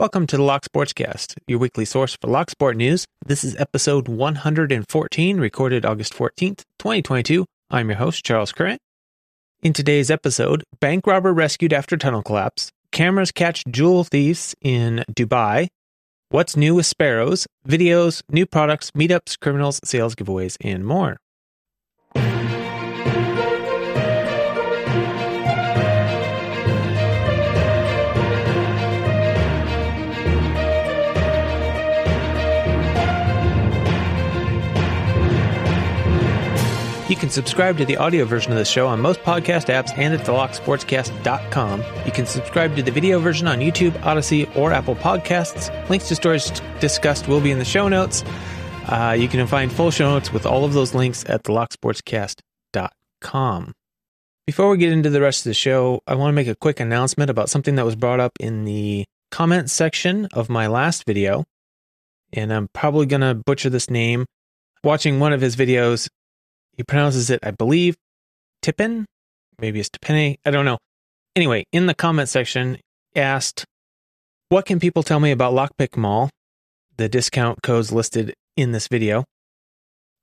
Welcome to the Lock Sportscast, your weekly source for Lock Sport news. This is episode 114, recorded August 14th, 2022. I'm your host, Charles Current. In today's episode, bank robber rescued after tunnel collapse, cameras catch jewel thieves in Dubai, what's new with sparrows, videos, new products, meetups, criminals, sales giveaways, and more. You can subscribe to the audio version of the show on most podcast apps and at thelocksportscast.com. You can subscribe to the video version on YouTube, Odysee, or Apple Podcasts. Links to stories discussed will be in the show notes. Uh, you can find full show notes with all of those links at thelocksportscast.com. Before we get into the rest of the show, I want to make a quick announcement about something that was brought up in the comment section of my last video. And I'm probably going to butcher this name. Watching one of his videos, he pronounces it, I believe, Tippin. Maybe it's Tippini. I don't know. Anyway, in the comment section, asked, What can people tell me about Lockpick Mall? The discount codes listed in this video.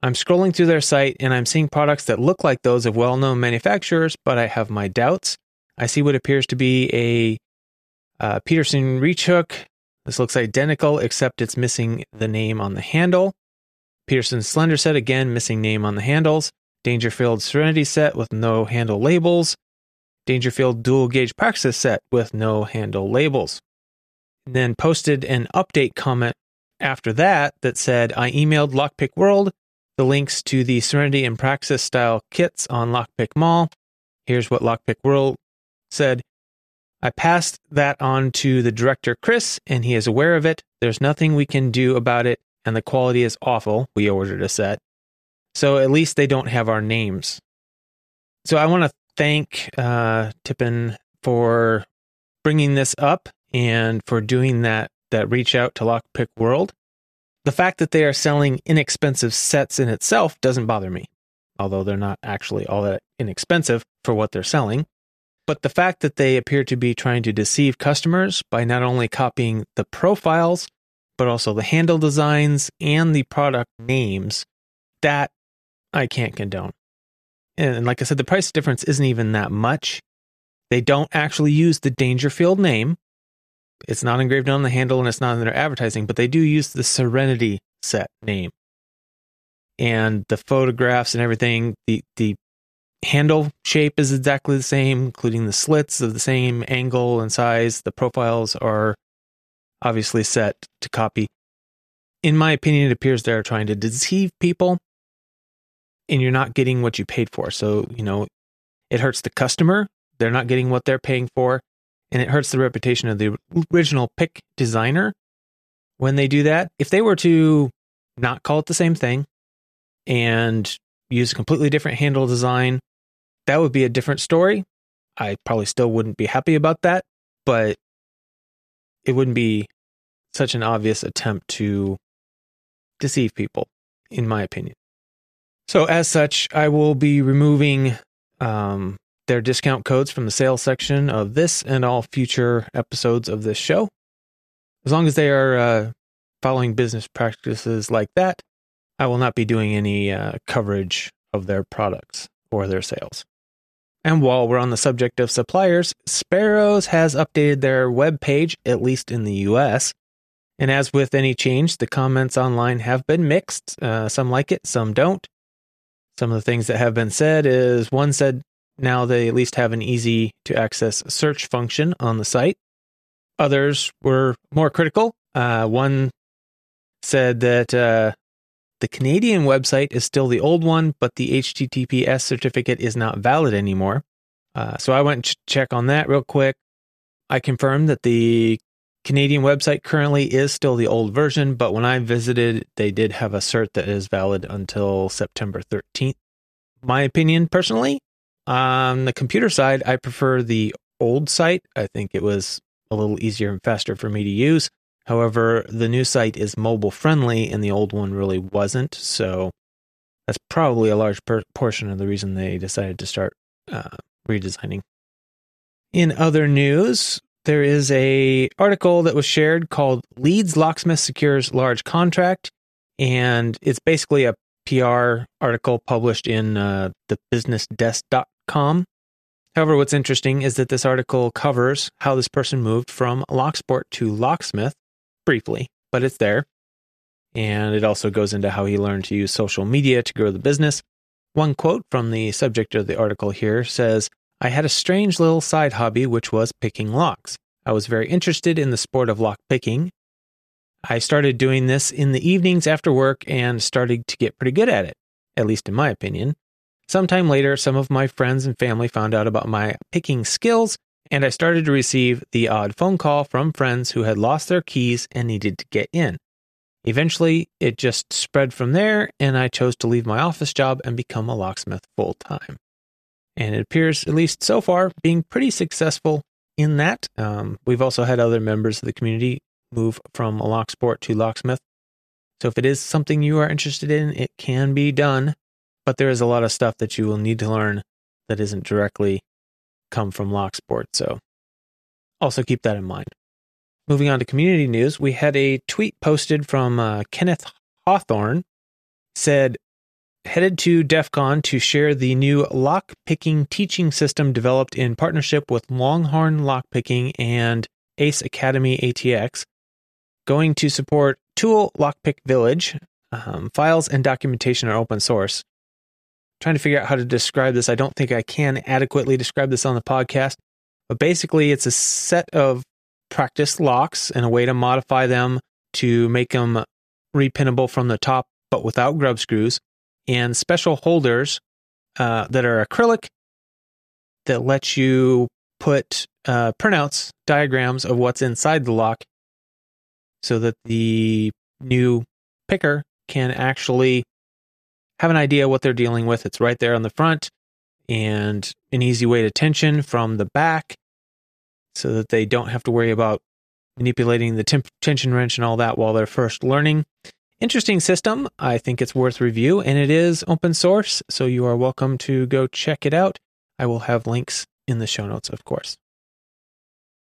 I'm scrolling through their site and I'm seeing products that look like those of well known manufacturers, but I have my doubts. I see what appears to be a uh, Peterson reach hook. This looks identical, except it's missing the name on the handle. Peterson Slender set again, missing name on the handles. Dangerfield Serenity set with no handle labels. Dangerfield dual gauge Praxis set with no handle labels. Then posted an update comment after that that said, I emailed Lockpick World the links to the Serenity and Praxis style kits on Lockpick Mall. Here's what Lockpick World said. I passed that on to the director, Chris, and he is aware of it. There's nothing we can do about it and the quality is awful. We ordered a set. So at least they don't have our names. So I want to thank uh, Tippin for bringing this up and for doing that that reach out to Lockpick World. The fact that they are selling inexpensive sets in itself doesn't bother me, although they're not actually all that inexpensive for what they're selling. But the fact that they appear to be trying to deceive customers by not only copying the profiles, but also the handle designs and the product names, that I can't condone. And like I said, the price difference isn't even that much. They don't actually use the Dangerfield name. It's not engraved on the handle and it's not in their advertising, but they do use the Serenity set name. And the photographs and everything, the, the handle shape is exactly the same, including the slits of the same angle and size. The profiles are obviously set to copy. In my opinion, it appears they're trying to deceive people and you're not getting what you paid for. So, you know, it hurts the customer. They're not getting what they're paying for. And it hurts the reputation of the original pick designer when they do that. If they were to not call it the same thing and use a completely different handle design, that would be a different story. I probably still wouldn't be happy about that, but it wouldn't be such an obvious attempt to deceive people, in my opinion. So, as such, I will be removing um, their discount codes from the sales section of this and all future episodes of this show. As long as they are uh, following business practices like that, I will not be doing any uh, coverage of their products or their sales. And while we're on the subject of suppliers, Sparrows has updated their web page, at least in the US. And as with any change, the comments online have been mixed. Uh, some like it, some don't. Some of the things that have been said is one said now they at least have an easy to access search function on the site. Others were more critical. Uh, one said that uh, the Canadian website is still the old one, but the HTTPS certificate is not valid anymore. Uh, so I went to check on that real quick. I confirmed that the Canadian website currently is still the old version, but when I visited, they did have a cert that is valid until September 13th. My opinion personally, on the computer side, I prefer the old site. I think it was a little easier and faster for me to use. However, the new site is mobile friendly and the old one really wasn't. So that's probably a large per- portion of the reason they decided to start uh, redesigning. In other news, there is a article that was shared called Leeds Locksmith Secures Large Contract, and it's basically a PR article published in uh, the businessdesk.com. However, what's interesting is that this article covers how this person moved from Locksport to locksmith briefly, but it's there. And it also goes into how he learned to use social media to grow the business. One quote from the subject of the article here says, I had a strange little side hobby, which was picking locks. I was very interested in the sport of lock picking. I started doing this in the evenings after work and started to get pretty good at it, at least in my opinion. Sometime later, some of my friends and family found out about my picking skills, and I started to receive the odd phone call from friends who had lost their keys and needed to get in. Eventually, it just spread from there, and I chose to leave my office job and become a locksmith full time and it appears, at least so far, being pretty successful in that. Um, we've also had other members of the community move from a locksport to locksmith. So if it is something you are interested in, it can be done, but there is a lot of stuff that you will need to learn that isn't directly come from locksport. So also keep that in mind. Moving on to community news, we had a tweet posted from uh, Kenneth Hawthorne said headed to DEF CON to share the new lockpicking teaching system developed in partnership with Longhorn Lockpicking and Ace Academy ATX. Going to support TOOOL Lockpick Village. Um, files and documentation are open source. Trying to figure out how to describe this. I don't think I can adequately describe this on the podcast, but basically, it's a set of practice locks and a way to modify them to make them repinnable from the top, but without grub screws and special holders uh, that are acrylic that let you put uh, printouts, diagrams of what's inside the lock so that the new picker can actually have an idea what they're dealing with. It's right there on the front and an easy way to tension from the back so that they don't have to worry about manipulating the temp- tension wrench and all that while they're first learning. Interesting system. I think it's worth review, and it is open source, so you are welcome to go check it out. I will have links in the show notes, of course.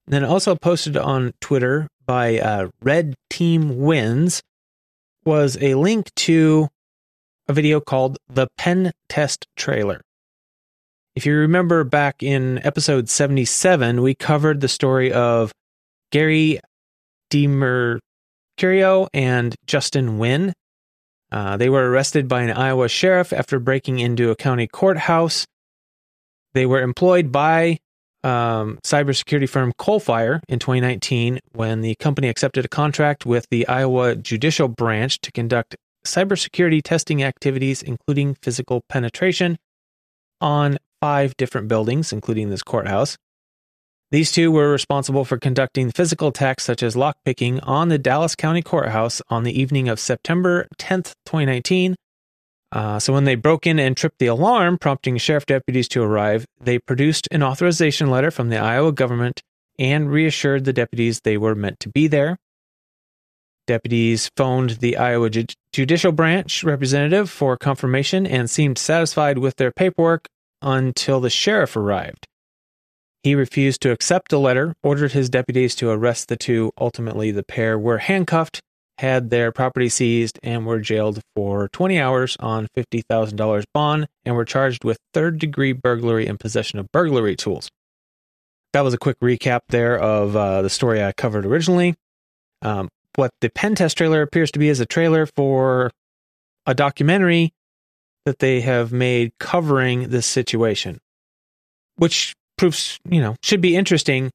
then also posted on Twitter by uh, Red Team Wynns was a link to a video called the Pen Test Trailer. If you remember back in episode 77, we covered the story of Gary Demer Curio and Justin Wynn. Uh, they were arrested by an Iowa sheriff after breaking into a county courthouse. They were employed by um, cybersecurity firm Coalfire in 2019 when the company accepted a contract with the Iowa Judicial Branch to conduct cybersecurity testing activities, including physical penetration, on five different buildings, including this courthouse. These two were responsible for conducting physical attacks such as lockpicking on the Dallas County Courthouse on the evening of September 10th, 2019. Uh, so when they broke in and tripped the alarm, prompting sheriff deputies to arrive, they produced an authorization letter from the Iowa government and reassured the deputies they were meant to be there. Deputies phoned the Iowa Ju- Judicial Branch representative for confirmation and seemed satisfied with their paperwork until the sheriff arrived. He refused to accept the letter, ordered his deputies to arrest the two. Ultimately, the pair were handcuffed, had their property seized, and were jailed for 20 hours on $50,000 bond and were charged with third degree burglary and possession of burglary tools. That was a quick recap there of uh, the story I covered originally. Um, what the pen test trailer appears to be is a trailer for a documentary that they have made covering this situation, which proves, you know, should be interesting.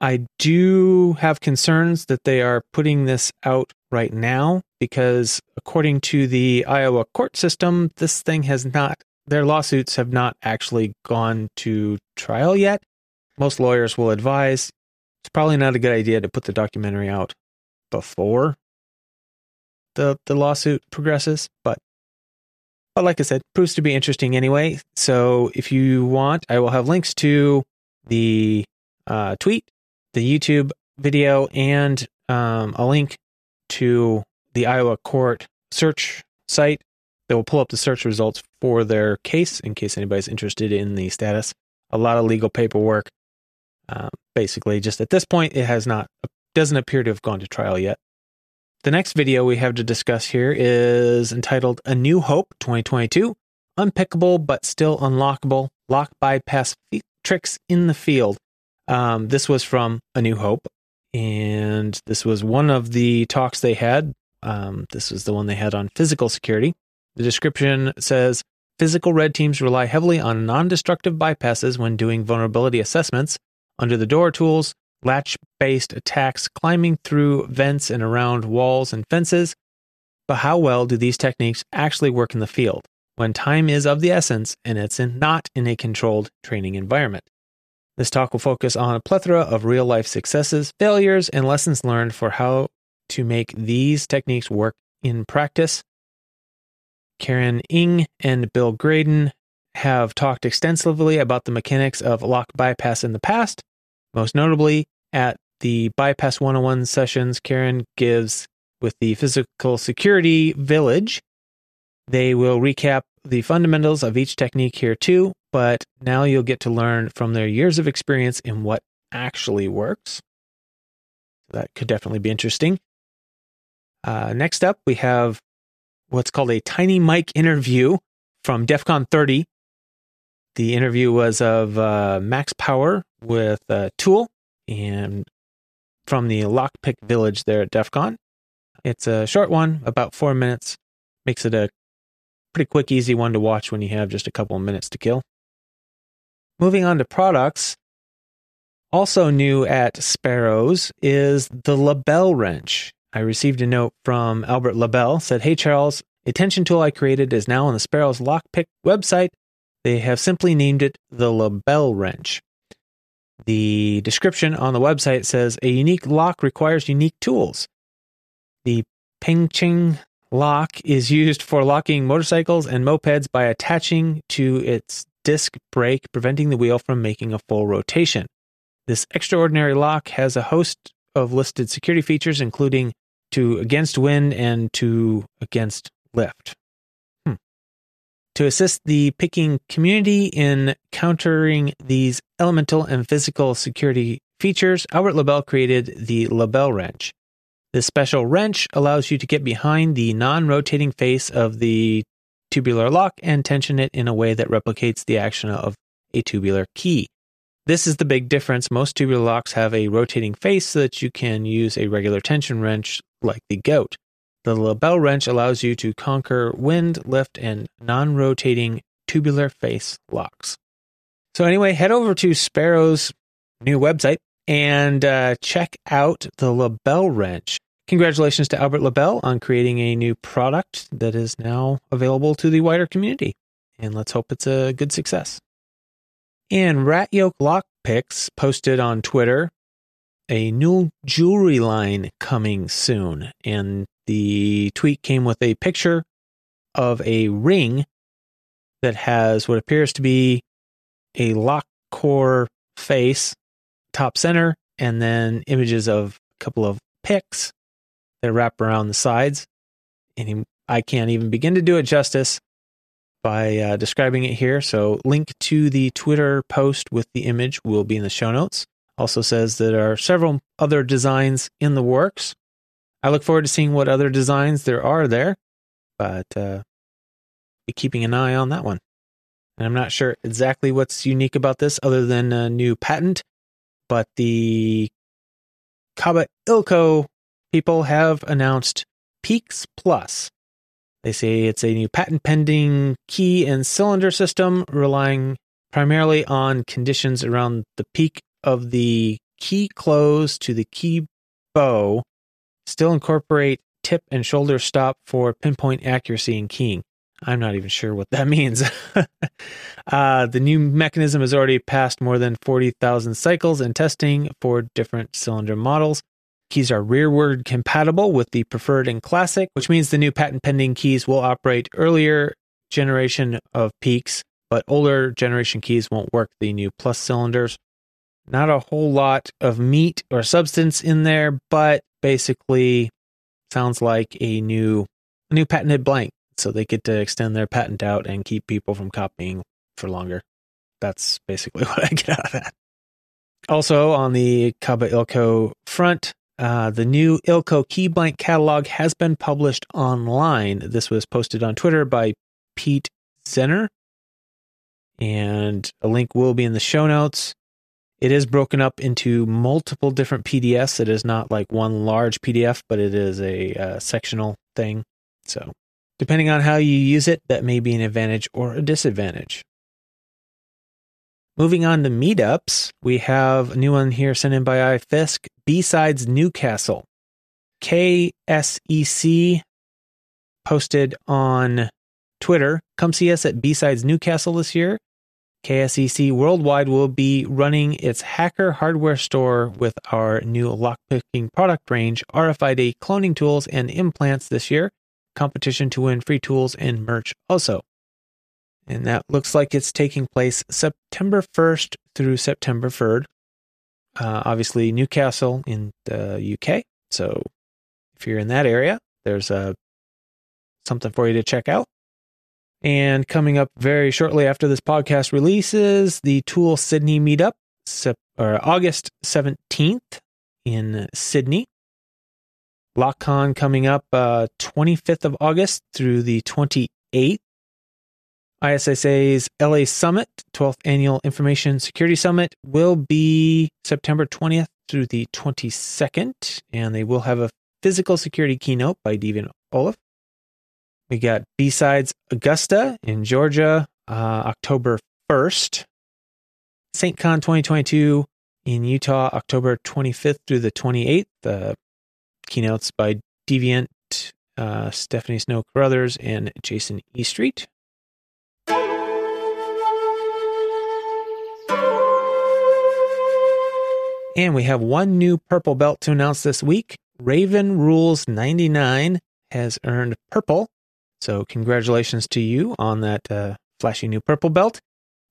I do have concerns that they are putting this out right now because, according to the Iowa court system, this thing has not, their lawsuits have not actually gone to trial yet. Most lawyers will advise it's probably not a good idea to put the documentary out before the the lawsuit progresses, but but like I said, proves to be interesting anyway. So if you want, I will have links to the uh, tweet, the YouTube video, and um, a link to the Iowa court search site that will pull up the search results for their case in case anybody's interested in the status. A lot of legal paperwork. Um, basically, just at this point, it has not doesn't appear to have gone to trial yet. The next video we have to discuss here is entitled "A New Hope 2022: Unpickable but Still Unlockable Lock Bypass f- Tricks in the Field." Um, this was from A New Hope, and this was one of the talks they had. Um, this was the one they had on physical security. The description says physical red teams rely heavily on non destructive bypasses when doing vulnerability assessments, under the door tools, latch based attacks, climbing through vents and around walls and fences. But how well do these techniques actually work in the field when time is of the essence and it's in, not in a controlled training environment? This talk will focus on a plethora of real life successes, failures, and lessons learned for how to make these techniques work in practice. Karen Ng and Bill Graydon have talked extensively about the mechanics of lock bypass in the past. Most notably, at the Bypass 101 sessions Karen gives with the Physical Security Village, they will recap the fundamentals of each technique here too, but now you'll get to learn from their years of experience in what actually works. That could definitely be interesting. Uh, next up, we have what's called a tiny mic interview from DEF CON 30. The interview was of uh, Max Power with uh, TOOOL and from the Lockpick Village there at DEF CON. It's a short one, about four minutes. Makes it a pretty quick, easy one to watch when you have just a couple of minutes to kill. Moving on to products. Also new at Sparrows is the Lebel wrench. I received a note from Albert Lebel said, Hey Charles, a tension tool I created is now on the Sparrows Lockpick website. They have simply named it the Lebel wrench. The description on the website says a unique lock requires unique tools. The Pengcheng lock is used for locking motorcycles and mopeds by attaching to its disc brake, preventing the wheel from making a full rotation. This extraordinary lock has a host of listed security features, including to against wind and to against lift. To assist the picking community in countering these elemental and physical security features, Albert Lebel created the Lebel wrench. This special wrench allows you to get behind the non rotating face of the tubular lock and tension it in a way that replicates the action of a tubular key. This is the big difference. Most tubular locks have a rotating face so that you can use a regular tension wrench like the goat. The Lebel wrench allows you to conquer wind, lift, and non rotating tubular face locks. So, anyway, head over to Sparrow's new website and uh, check out the Lebel wrench. Congratulations to Albert Lebel on creating a new product that is now available to the wider community. And let's hope it's a good success. And Ratyoke Lock Picks posted on Twitter a new jewelry line coming soon. And the tweet came with a picture of a ring that has what appears to be a lock core face top center and then images of a couple of picks that wrap around the sides. And I can't even begin to do it justice by uh, describing it here. So, link to the Twitter post with the image will be in the show notes. Also says that there are several other designs in the works. I look forward to seeing what other designs there are there, but uh, be keeping an eye on that one. And I'm not sure exactly what's unique about this other than a new patent, but the Kaba Ilco people have announced Peaks Plus. They say it's a new patent pending key and cylinder system relying primarily on conditions around the peak of the key close to the key bow still incorporate tip and shoulder stop for pinpoint accuracy in keying. I'm not even sure what that means. uh, the new mechanism has already passed more than 40,000 cycles in testing for different cylinder models. Keys are rearward compatible with the preferred and classic, which means the new patent pending keys will operate earlier generation of peaks, but older generation keys won't work the new plus cylinders not a whole lot of meat or substance in there, but basically sounds like a new a new patented blank. So they get to extend their patent out and keep people from copying for longer. That's basically what I get out of that. Also, on the Kaba Ilco front, uh, the new Ilco key blank catalog has been published online. This was posted on Twitter by Pete Zenner, and a link will be in the show notes. It is broken up into multiple different PDFs. It is not like one large PDF, but it is a uh, sectional thing. So, depending on how you use it, that may be an advantage or a disadvantage. Moving on to meetups, we have a new one here sent in by iFisk, B-Sides Newcastle. KSEC posted on Twitter, come see us at B-Sides Newcastle this year. KSEC Worldwide will be running its hacker hardware store with our new lockpicking product range, RFID cloning tools, and implants this year. Competition to win free tools and merch also. And that looks like it's taking place September 1st through September 3rd. Uh, obviously, Newcastle in the UK. So if you're in that area, there's a, uh, something for you to check out. And coming up very shortly after this podcast releases, the TOOOL Sydney meetup, or August 17th in Sydney. LockCon coming up uh, 25th of August through the 28th. ISSA's LA Summit, 12th Annual Information Security Summit, will be September 20th through the 22nd, and they will have a physical security keynote by Deviant Ollam. We got B-Sides Augusta in Georgia, uh, October 1st. SAINTCON 2022 in Utah, October 25th through the 28th. The keynotes by Deviant, uh, Stephanie Snow Carruthers, and Jason E. Street. And we have one new purple belt to announce this week. Raven Rules 99 has earned purple so, congratulations to you on that uh, flashy new purple belt.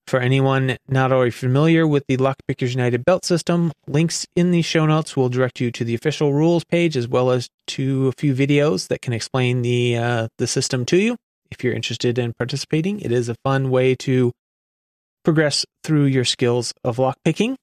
For anyone not already familiar with the Lockpickers United belt system, links in the show notes will direct you to the official rules page as well as to a few videos that can explain the uh, the system to you. If you're interested in participating, it is a fun way to progress through your skills of lockpicking.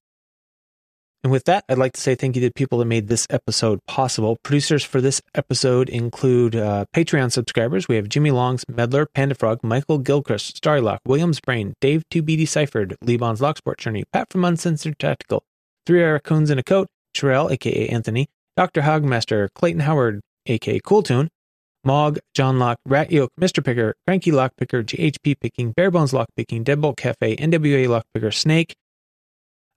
And with that, I'd like to say thank you to the people that made this episode possible. Producers for this episode include uh, Patreon subscribers. We have Jimmy Longs, Medler, Panda Frog, Michael Gilchrist, Starlock, Williams Brain, Dave 2B Deciphered, Lebon's Locksport Journey, Pat from Uncensored Tactical, Three Raccoons in a Coat, Terrell, aka Anthony, Dr. Hogmaster, Clayton Howard, aka Cooltoon, Mog, John Lock, Ratyoke, Mr. Picker, Cranky Lockpicker, GHP Picking, Barebones Lockpicking, Deadbolt Cafe, NWA Lockpicker, Snake,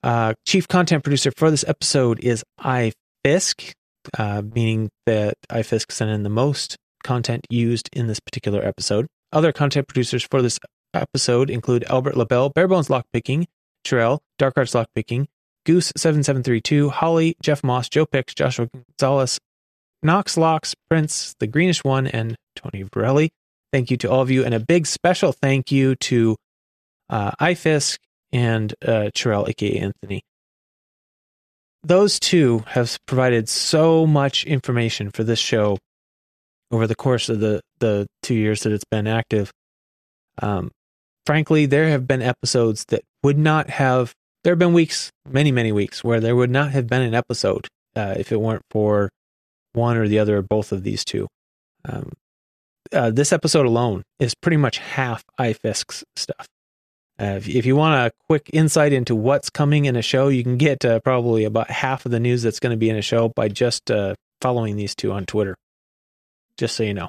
uh, chief content producer for this episode is iFisk, uh, meaning that iFisk sent in the most content used in this particular episode. Other content producers for this episode include Albert Lebel, Barebones Lockpicking, Terrell, Dark Arts Lockpicking, Goose7732, Holly, Jeff Moss, Joe Pix, Joshua Gonzalez, Knox Locks, Prince, The Greenish One, and Tony Varelli. Thank you to all of you, and a big special thank you to uh, iFisk and uh, Terrell, aka Anthony. Those two have provided so much information for this show over the course of the, the two years that it's been active. Um, frankly, there have been episodes that would not have, there have been weeks, many, many weeks, where there would not have been an episode uh, if it weren't for one or the other or both of these two. Um, uh, this episode alone is pretty much half iFisk's stuff. Uh, if, if, you want a quick insight into what's coming in a show, you can get uh, probably about half of the news that's going to be in a show by just uh, following these two on Twitter. Just so you know.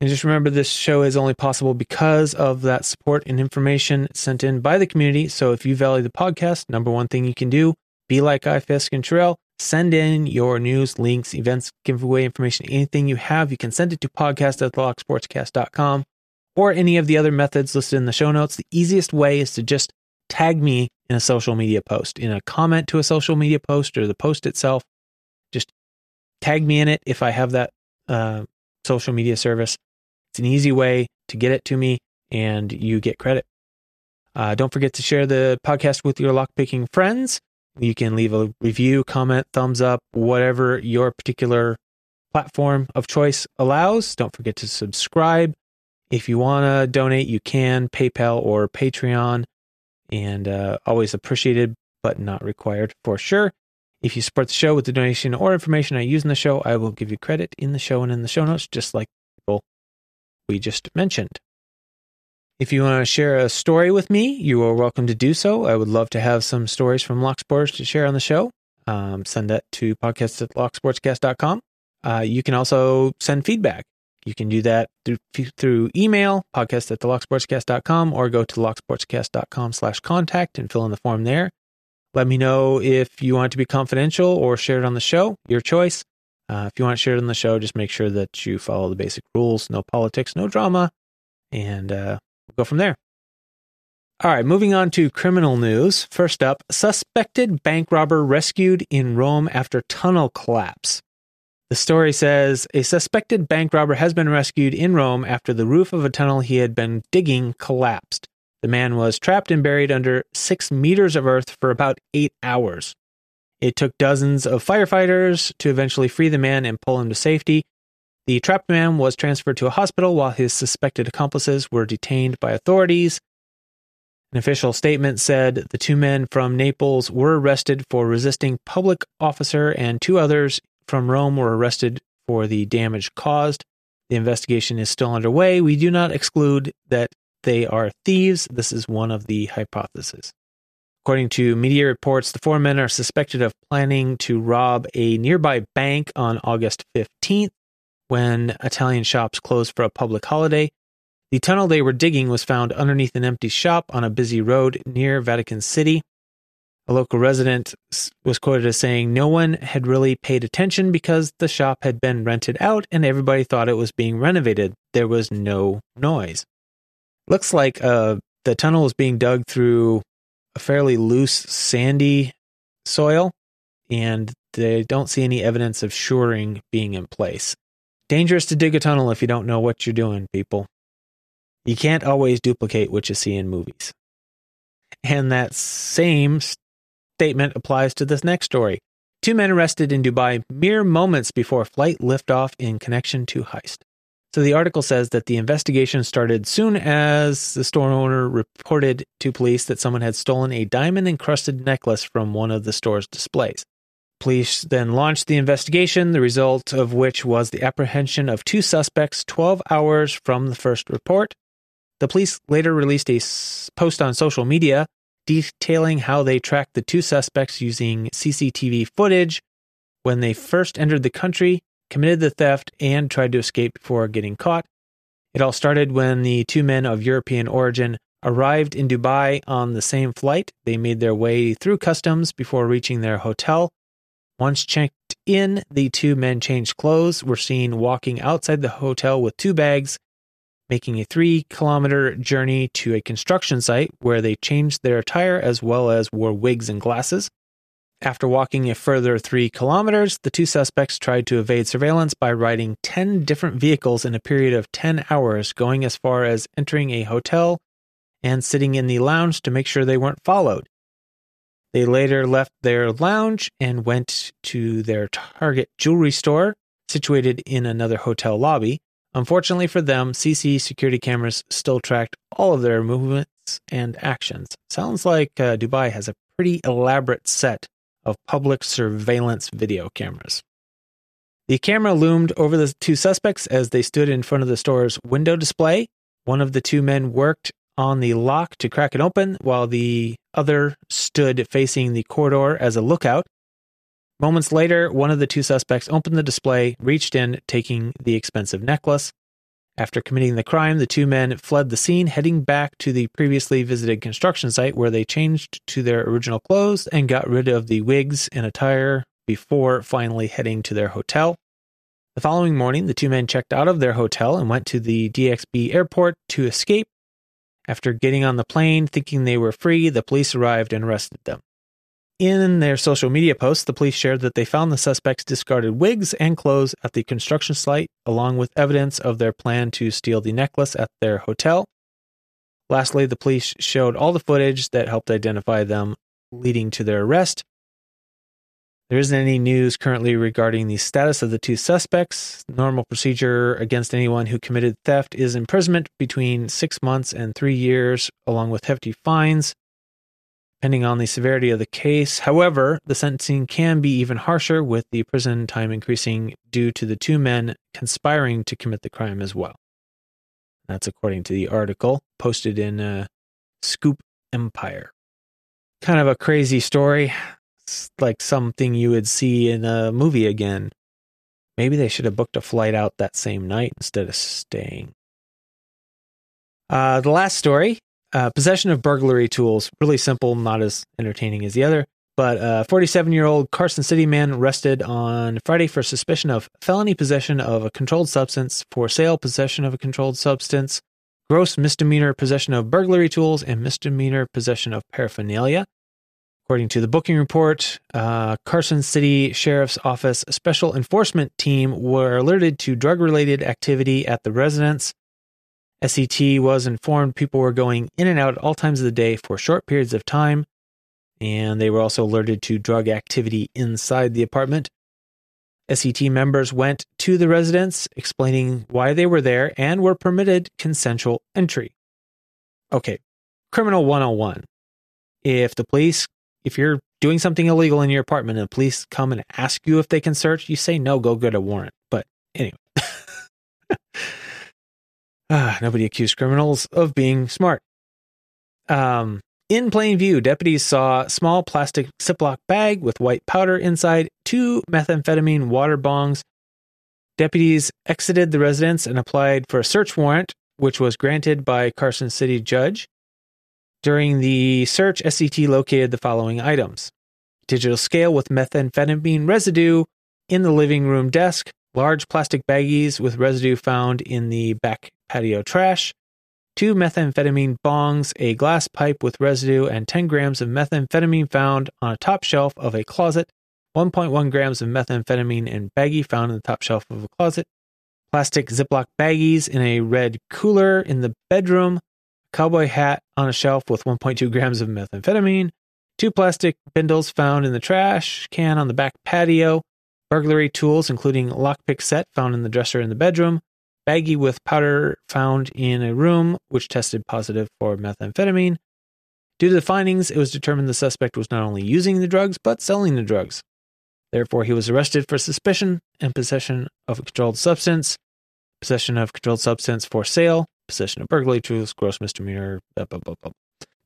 And just remember, this show is only possible because of that support and information sent in by the community. So if you value the podcast, number one thing you can do, be like iFisk and Terrell, send in your news, links, events, giveaway information, anything you have. You can send it to podcast at thelocksportscast.com or any of the other methods listed in the show notes, the easiest way is to just tag me in a social media post, in a comment to a social media post or the post itself. Just tag me in it if I have that uh, social media service. It's an easy way to get it to me and you get credit. Uh, don't forget to share the podcast with your lockpicking friends. You can leave a review, comment, thumbs up, whatever your particular platform of choice allows. Don't forget to subscribe if you want to donate, you can PayPal or Patreon, and uh, always appreciated. but not required for sure. If you support the show with the donation or information I use in the show, I will give you credit in the show and in the show notes, just like people we just mentioned. If you want to share a story with me, you are welcome to do so. I would love to have some stories from Lock Sports to share on the show. Um, send that to podcast at locksportscast.com. Uh, you can also send feedback. You can do that through, through email, podcast at thelocksportscast.com, or go to locksportscast.com slash contact and fill in the form there. Let me know if you want it to be confidential or share it on the show, your choice. Uh, if you want to share it on the show, just make sure that you follow the basic rules no politics, no drama, and uh, we'll go from there. All right, moving on to criminal news. First up, suspected bank robber rescued in Rome after tunnel collapse. The story says a suspected bank robber has been rescued in Rome after the roof of a tunnel he had been digging collapsed. The man was trapped and buried under six meters of earth for about eight hours. It took dozens of firefighters to eventually free the man and pull him to safety. The trapped man was transferred to a hospital while his suspected accomplices were detained by authorities. An official statement said the two men from Naples were arrested for resisting public officer and two others from Rome were arrested for the damage caused. The investigation is still underway. We do not exclude that they are thieves. This is one of the hypotheses. According to media reports, the four men are suspected of planning to rob a nearby bank on August 15th when Italian shops closed for a public holiday. The tunnel they were digging was found underneath an empty shop on a busy road near Vatican City. A local resident was quoted as saying, No one had really paid attention because the shop had been rented out and everybody thought it was being renovated. There was no noise. Looks like uh, the tunnel is being dug through a fairly loose, sandy soil, and they don't see any evidence of shoring being in place. Dangerous to dig a tunnel if you don't know what you're doing, people. You can't always duplicate what you see in movies. And that same statement applies to this next story. Two men arrested in Dubai mere moments before flight liftoff in connection to heist. So the article says that the investigation started soon as the store owner reported to police that someone had stolen a diamond encrusted necklace from one of the store's displays. Police then launched the investigation, the result of which was the apprehension of two suspects 12 hours from the first report. The police later released a post on social media detailing how they tracked the two suspects using CCTV footage when they first entered the country committed the theft, and tried to escape before getting caught. It all started when the two men of European origin arrived in Dubai on the same flight. They made their way through customs before reaching their hotel. Once checked in, the two men changed clothes, were seen walking outside the hotel with two bags, making a three kilometer journey to a construction site where they changed their attire as well as wore wigs and glasses. After walking a further three kilometers, the two suspects tried to evade surveillance by riding 10 different vehicles in a period of 10 hours, going as far as entering a hotel and sitting in the lounge to make sure they weren't followed. They later left their lounge and went to their Target jewelry store, situated in another hotel lobby. Unfortunately for them, CC security cameras still tracked all of their movements and actions. Sounds like uh, Dubai has a pretty elaborate set of public surveillance video cameras. The camera loomed over the two suspects as they stood in front of the store's window display. One of the two men worked on the lock to crack it open, while the other stood facing the corridor as a lookout. Moments later, one of the two suspects opened the display, reached in, taking the expensive necklace. After committing the crime, the two men fled the scene, heading back to the previously visited construction site where they changed to their original clothes and got rid of the wigs and attire before finally heading to their hotel. The following morning, the two men checked out of their hotel and went to the DXB airport to escape. After getting on the plane, thinking they were free, the police arrived and arrested them. In their social media posts, the police shared that they found the suspects' discarded wigs and clothes at the construction site, along with evidence of their plan to steal the necklace at their hotel. Lastly, the police showed all the footage that helped identify them, leading to their arrest. There isn't any news currently regarding the status of the two suspects. Normal procedure against anyone who committed theft is imprisonment between six months and three years, along with hefty fines. Depending on the severity of the case. However, the sentencing can be even harsher, with the prison time increasing due to the two men conspiring to commit the crime as well. That's according to the article posted in uh, Scoop Empire. Kind of a crazy story. It's like something you would see in a movie again. Maybe they should have booked a flight out that same night instead of staying. Uh, the last story uh, possession of burglary tools. Really simple, not as entertaining as the other. But a 47 year old Carson City man arrested on Friday for suspicion of felony possession of a controlled substance, for sale possession of a controlled substance, gross misdemeanor possession of burglary tools, and misdemeanor possession of paraphernalia. According to the booking report, uh, Carson City Sheriff's Office Special Enforcement Team were alerted to drug related activity at the residence. SET was informed people were going in and out at all times of the day for short periods of time, and they were also alerted to drug activity inside the apartment. SET members went to the residence explaining why they were there and were permitted consensual entry. Okay, criminal 101. If the police if you're doing something illegal in your apartment and the police come and ask you if they can search, you say no, go get a warrant. But anyway. ah, nobody accused criminals of being smart. Um, in plain view, deputies saw a small plastic Ziploc bag with white powder inside, two methamphetamine water bongs. Deputies exited the residence and applied for a search warrant, which was granted by Carson City judge. During the search, SET located the following items digital scale with methamphetamine residue in the living room desk, large plastic baggies with residue found in the back patio trash, two methamphetamine bongs, a glass pipe with residue, and 10 grams of methamphetamine found on a top shelf of a closet, 1.1 grams of methamphetamine in baggie found in the top shelf of a closet, plastic Ziploc baggies in a red cooler in the bedroom, cowboy hat on a shelf with 1.2 grams of methamphetamine, two plastic bindles found in the trash can on the back patio, burglary tools, including lockpick set found in the dresser in the bedroom, baggie with powder found in a room, which tested positive for methamphetamine. Due to the findings, it was determined the suspect was not only using the drugs, but selling the drugs. Therefore, he was arrested for suspicion and possession of a controlled substance, possession of controlled substance for sale, possession of burglary tools, gross misdemeanor, blah, blah, blah, blah.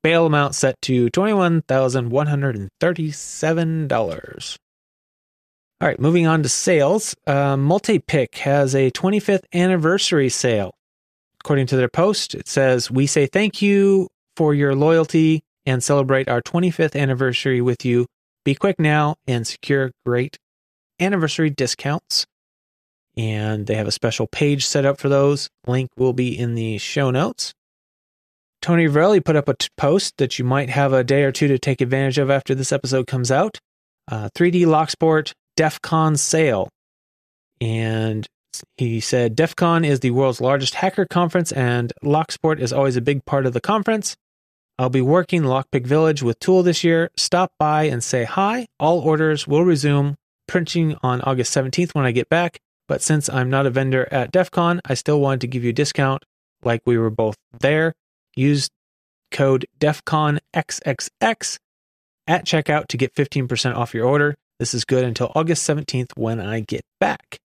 Bail amount set to $21,137. All right, moving on to sales. Uh, Multipick has a 25th anniversary sale. According to their post, it says, We say thank you for your loyalty and celebrate our 25th anniversary with you. Be quick now and secure great anniversary discounts and they have a special page set up for those. Link will be in the show notes. Tony Varelli put up a t- post that you might have a day or two to take advantage of after this episode comes out. Uh, 3D Locksport DEF CON sale. And he said DEF CON is the world's largest hacker conference, and Locksport is always a big part of the conference. I'll be working Lockpick Village with TOOOL this year. Stop by and say hi. All orders will resume printing on August 17th when I get back. But since I'm not a vendor at DEF CON, I still wanted to give you a discount like we were both there. Use code DEFCONXXX at checkout to get 15% off your order. This is good until August 17th when I get back.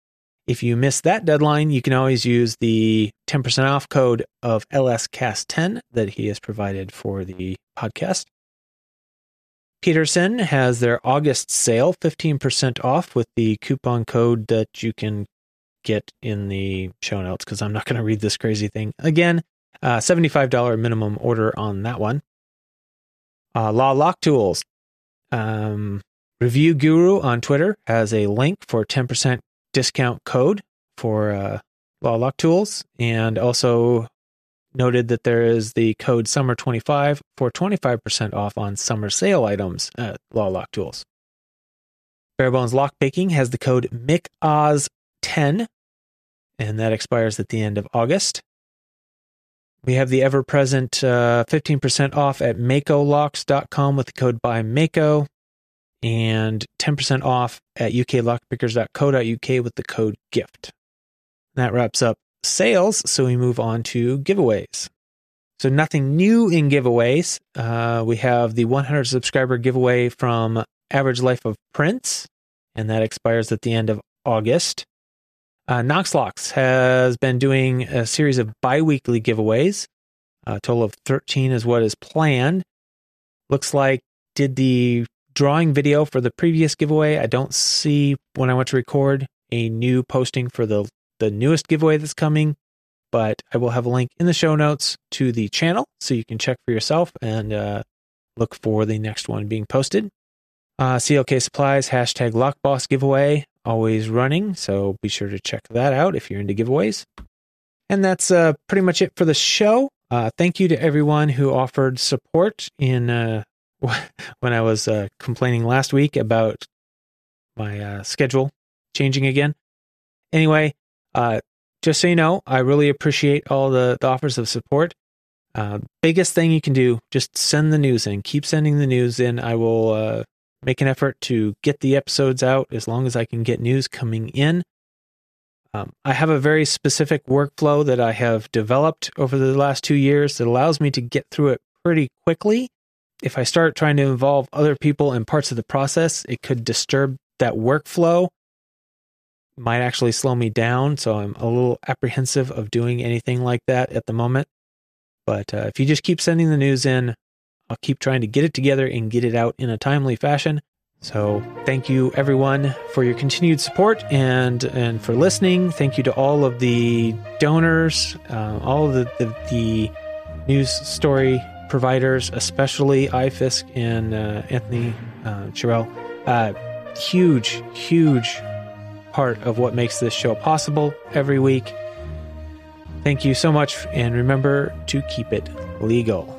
If you miss that deadline, you can always use the 10% off code of LSCast10 that he has provided for the podcast. Peterson has their August sale, 15% off with the coupon code that you can get in the show notes because I'm not going to read this crazy thing again. Uh, $75 minimum order on that one. Uh, Law Lock Tools. Um, Review Guru on Twitter has a link for 10% discount code for uh, Law Lock Tools and also noted that there is the code SUMMER25 for 25% off on summer sale items at Law Lock Tools. Barebones Lockpicking has the code MICOZ10 and that expires at the end of August. We have the ever present uh, 15% off at makolocks.com with the code by Mako and 10% off at uklockpickers.co.uk with the code GIFT. That wraps up sales, so we move on to giveaways. So, nothing new in giveaways. Uh, we have the 100 subscriber giveaway from Average Life of Prince, and that expires at the end of August. Uh, Knoxlocks has been doing a series of bi weekly giveaways. A total of 13 is what is planned. Looks like did the drawing video for the previous giveaway. I don't see when I went to record a new posting for the the newest giveaway that's coming but I will have a link in the show notes to the channel so you can check for yourself and uh, look for the next one being posted. Uh, CLK Supplies hashtag Lockboss giveaway always running, so be sure to check that out if you're into giveaways. And that's uh, pretty much it for the show. Uh, thank you to everyone who offered support in uh, when I was uh, complaining last week about my uh, schedule changing again. Anyway, uh, just so you know, I really appreciate all the, the offers of support. Uh, biggest thing you can do, just send the news in. Keep sending the news in. I will uh, make an effort to get the episodes out as long as I can get news coming in. Um, I have a very specific workflow that I have developed over the last two years that allows me to get through it pretty quickly. If I start trying to involve other people in parts of the process, it could disturb that workflow might actually slow me down. So I'm a little apprehensive of doing anything like that at the moment. But uh, if you just keep sending the news in, I'll keep trying to get it together and get it out in a timely fashion. So thank you everyone for your continued support and and for listening. Thank you to all of the donors, uh, all of the, the, the news story providers, especially iFisk and uh, Anthony uh, Chirel. Uh, huge, huge part of what makes this show possible every week. Thank you so much, and remember to keep it legal.